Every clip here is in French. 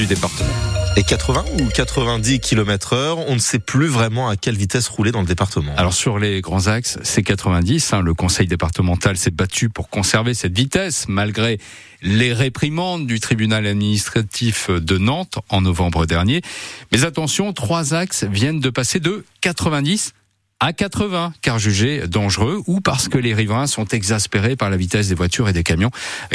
du département. Et 80 ou 90 km heure, on ne sait plus vraiment à quelle vitesse rouler dans le département. Alors sur les grands axes, c'est 90. Hein. le conseil départemental s'est battu pour conserver cette vitesse malgré les réprimandes du tribunal administratif de Nantes en novembre dernier. Mais attention, trois axes viennent de passer de 90 à 80 car jugés dangereux ou parce que les riverains sont exaspérés par la vitesse des voitures et des camions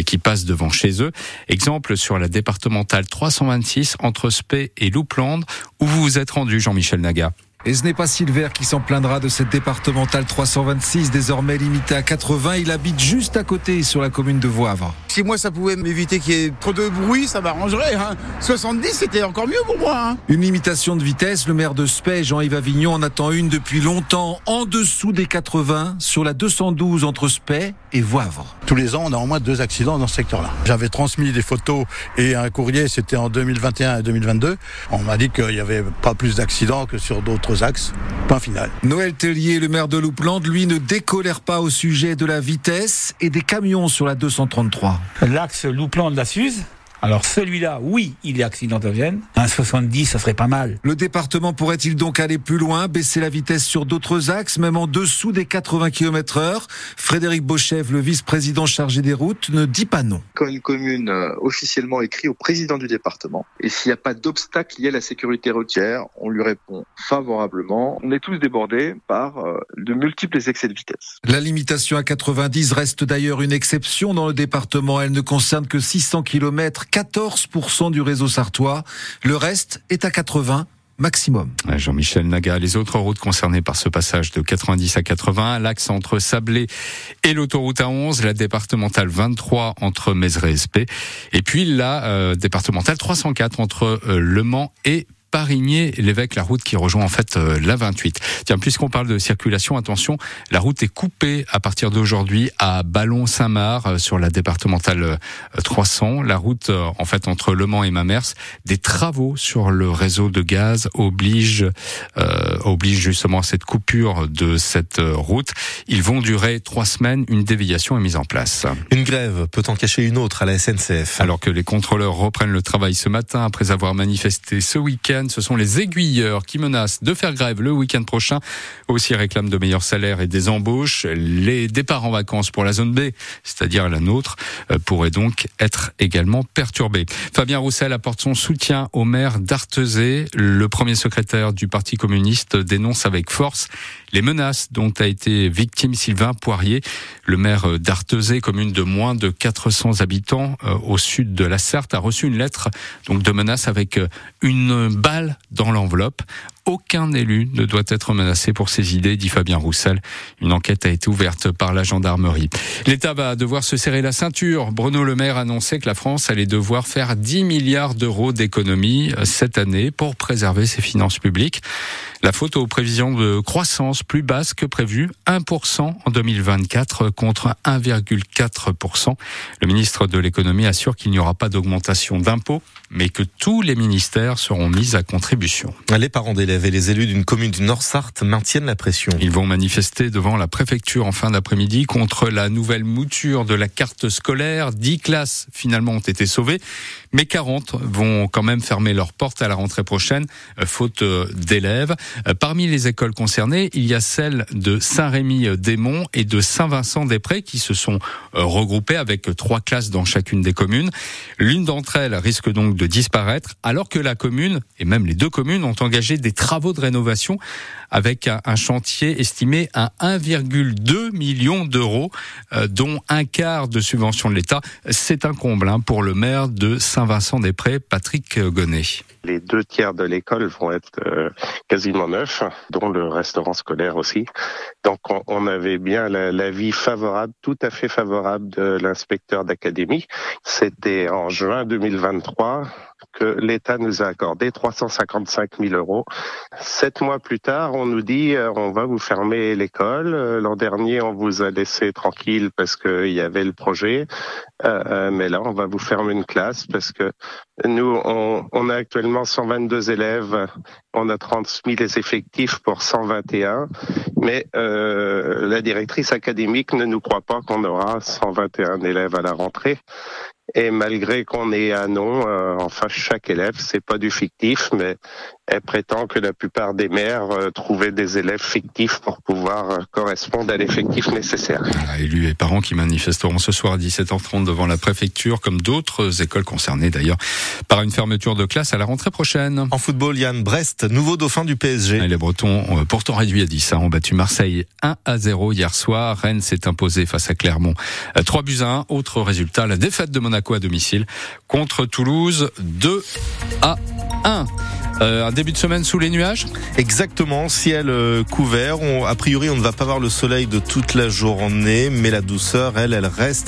qui passent devant chez eux. Exemple sur la départementale 326 entre Spey et Loupland où vous vous êtes rendu Jean-Michel Naga. Et ce n'est pas Silver qui s'en plaindra de cette départementale 326, désormais limitée à 80. Il habite juste à côté, sur la commune de Voivre. Si moi ça pouvait m'éviter qu'il y ait trop de bruit, ça m'arrangerait. Hein. 70, c'était encore mieux pour moi. Hein. Une limitation de vitesse, le maire de Spey, Jean-Yves Avignon, en attend une depuis longtemps, en dessous des 80, sur la 212 entre Spey et Voivre. Tous les ans, on a au moins deux accidents dans ce secteur-là. J'avais transmis des photos et un courrier, c'était en 2021 et 2022. On m'a dit qu'il n'y avait pas plus d'accidents que sur d'autres axes. Point final. Noël Tellier, le maire de Louplande, lui ne décolère pas au sujet de la vitesse et des camions sur la 233. L'axe Louplande-la Suze alors celui-là, oui, il est accidentogène. Un 70, ça serait pas mal. Le département pourrait-il donc aller plus loin, baisser la vitesse sur d'autres axes, même en dessous des 80 km heure? Frédéric Bochev, le vice-président chargé des routes, ne dit pas non. Quand une commune euh, officiellement écrit au président du département, et s'il n'y a pas d'obstacle lié à la sécurité routière, on lui répond favorablement. On est tous débordés par euh, de multiples excès de vitesse. La limitation à 90 reste d'ailleurs une exception dans le département. Elle ne concerne que 600 km 14% du réseau sartois. Le reste est à 80 maximum. Jean-Michel Naga, les autres routes concernées par ce passage de 90 à 80, l'axe entre Sablé et l'autoroute A11, la départementale 23 entre Mézeray et et puis la euh, départementale 304 entre euh, Le Mans et Parigné, l'évêque, la route qui rejoint en fait euh, la 28. Tiens, puisqu'on parle de circulation, attention, la route est coupée à partir d'aujourd'hui à Ballon-Saint-Marc euh, sur la départementale 300. Euh, la route en fait entre Le Mans et Mamers, des travaux sur le réseau de gaz obligent euh, obligent justement cette coupure de cette route. Ils vont durer trois semaines. Une déviation est mise en place. Une grève peut en cacher une autre à la SNCF. Alors que les contrôleurs reprennent le travail ce matin après avoir manifesté ce week-end ce sont les aiguilleurs qui menacent de faire grève le week-end prochain. Aussi réclament de meilleurs salaires et des embauches. Les départs en vacances pour la zone B, c'est-à-dire la nôtre, euh, pourraient donc être également perturbés. Fabien Roussel apporte son soutien au maire d'Artezé. Le premier secrétaire du Parti communiste dénonce avec force les menaces dont a été victime Sylvain Poirier, le maire d'Artezé, commune de moins de 400 habitants euh, au sud de la Sarthe, a reçu une lettre de menace avec euh, une balle dans l'enveloppe. Aucun élu ne doit être menacé pour ses idées, dit Fabien Roussel. Une enquête a été ouverte par la gendarmerie. L'État va devoir se serrer la ceinture. Bruno Le Maire annonçait que la France allait devoir faire 10 milliards d'euros d'économies euh, cette année pour préserver ses finances publiques. La faute aux prévisions de croissance plus basse que prévu, 1% en 2024 contre 1,4%. Le ministre de l'économie assure qu'il n'y aura pas d'augmentation d'impôts, mais que tous les ministères seront mis à contribution. Les parents d'élèves et les élus d'une commune du Nord-Sarthe maintiennent la pression. Ils vont manifester devant la préfecture en fin d'après-midi contre la nouvelle mouture de la carte scolaire. 10 classes finalement ont été sauvées, mais 40 vont quand même fermer leurs portes à la rentrée prochaine, euh, faute euh, d'élèves. Euh, parmi les écoles concernées, il y a celles de Saint-Rémy-des-Monts et de Saint-Vincent-des-Prés qui se sont regroupées avec trois classes dans chacune des communes. L'une d'entre elles risque donc de disparaître, alors que la commune, et même les deux communes, ont engagé des travaux de rénovation avec un chantier estimé à 1,2 million d'euros, euh, dont un quart de subvention de l'État. C'est un comble hein, pour le maire de Saint-Vincent-des-Prés, Patrick Gonnet. Les deux tiers de l'école vont être euh, quasiment neufs, dont le restaurant scolaire aussi. Donc on, avait bien l'avis favorable, tout à fait favorable de l'inspecteur d'académie. C'était en juin 2023 que l'État nous a accordé 355 000 euros. Sept mois plus tard, nous dit euh, on va vous fermer l'école. Euh, l'an dernier, on vous a laissé tranquille parce qu'il y avait le projet, euh, mais là, on va vous fermer une classe parce que nous, on, on a actuellement 122 élèves, on a 30 000 effectifs pour 121, mais la directrice académique ne nous croit pas qu'on aura 121 élèves à la rentrée. Et malgré qu'on ait un nom euh, en face chaque élève, c'est pas du fictif, mais elle prétend que la plupart des maires euh, trouvaient des élèves fictifs pour pouvoir euh, correspondre à l'effectif nécessaire. Voilà, élus et parents qui manifesteront ce soir à 17h30 devant la préfecture, comme d'autres écoles concernées d'ailleurs, par une fermeture de classe à la rentrée prochaine. En football, Yann Brest, nouveau dauphin du PSG. Et les Bretons, euh, pourtant réduits à 10, hein, ont battu Marseille 1 à 0 hier soir. Rennes s'est imposé face à Clermont 3 buts à 1. Autre résultat, la défaite de Monaco à domicile contre Toulouse 2 à 1. Euh, un début de semaine sous les nuages Exactement, ciel euh, couvert. A priori, on ne va pas voir le soleil de toute la journée, mais la douceur, elle, elle reste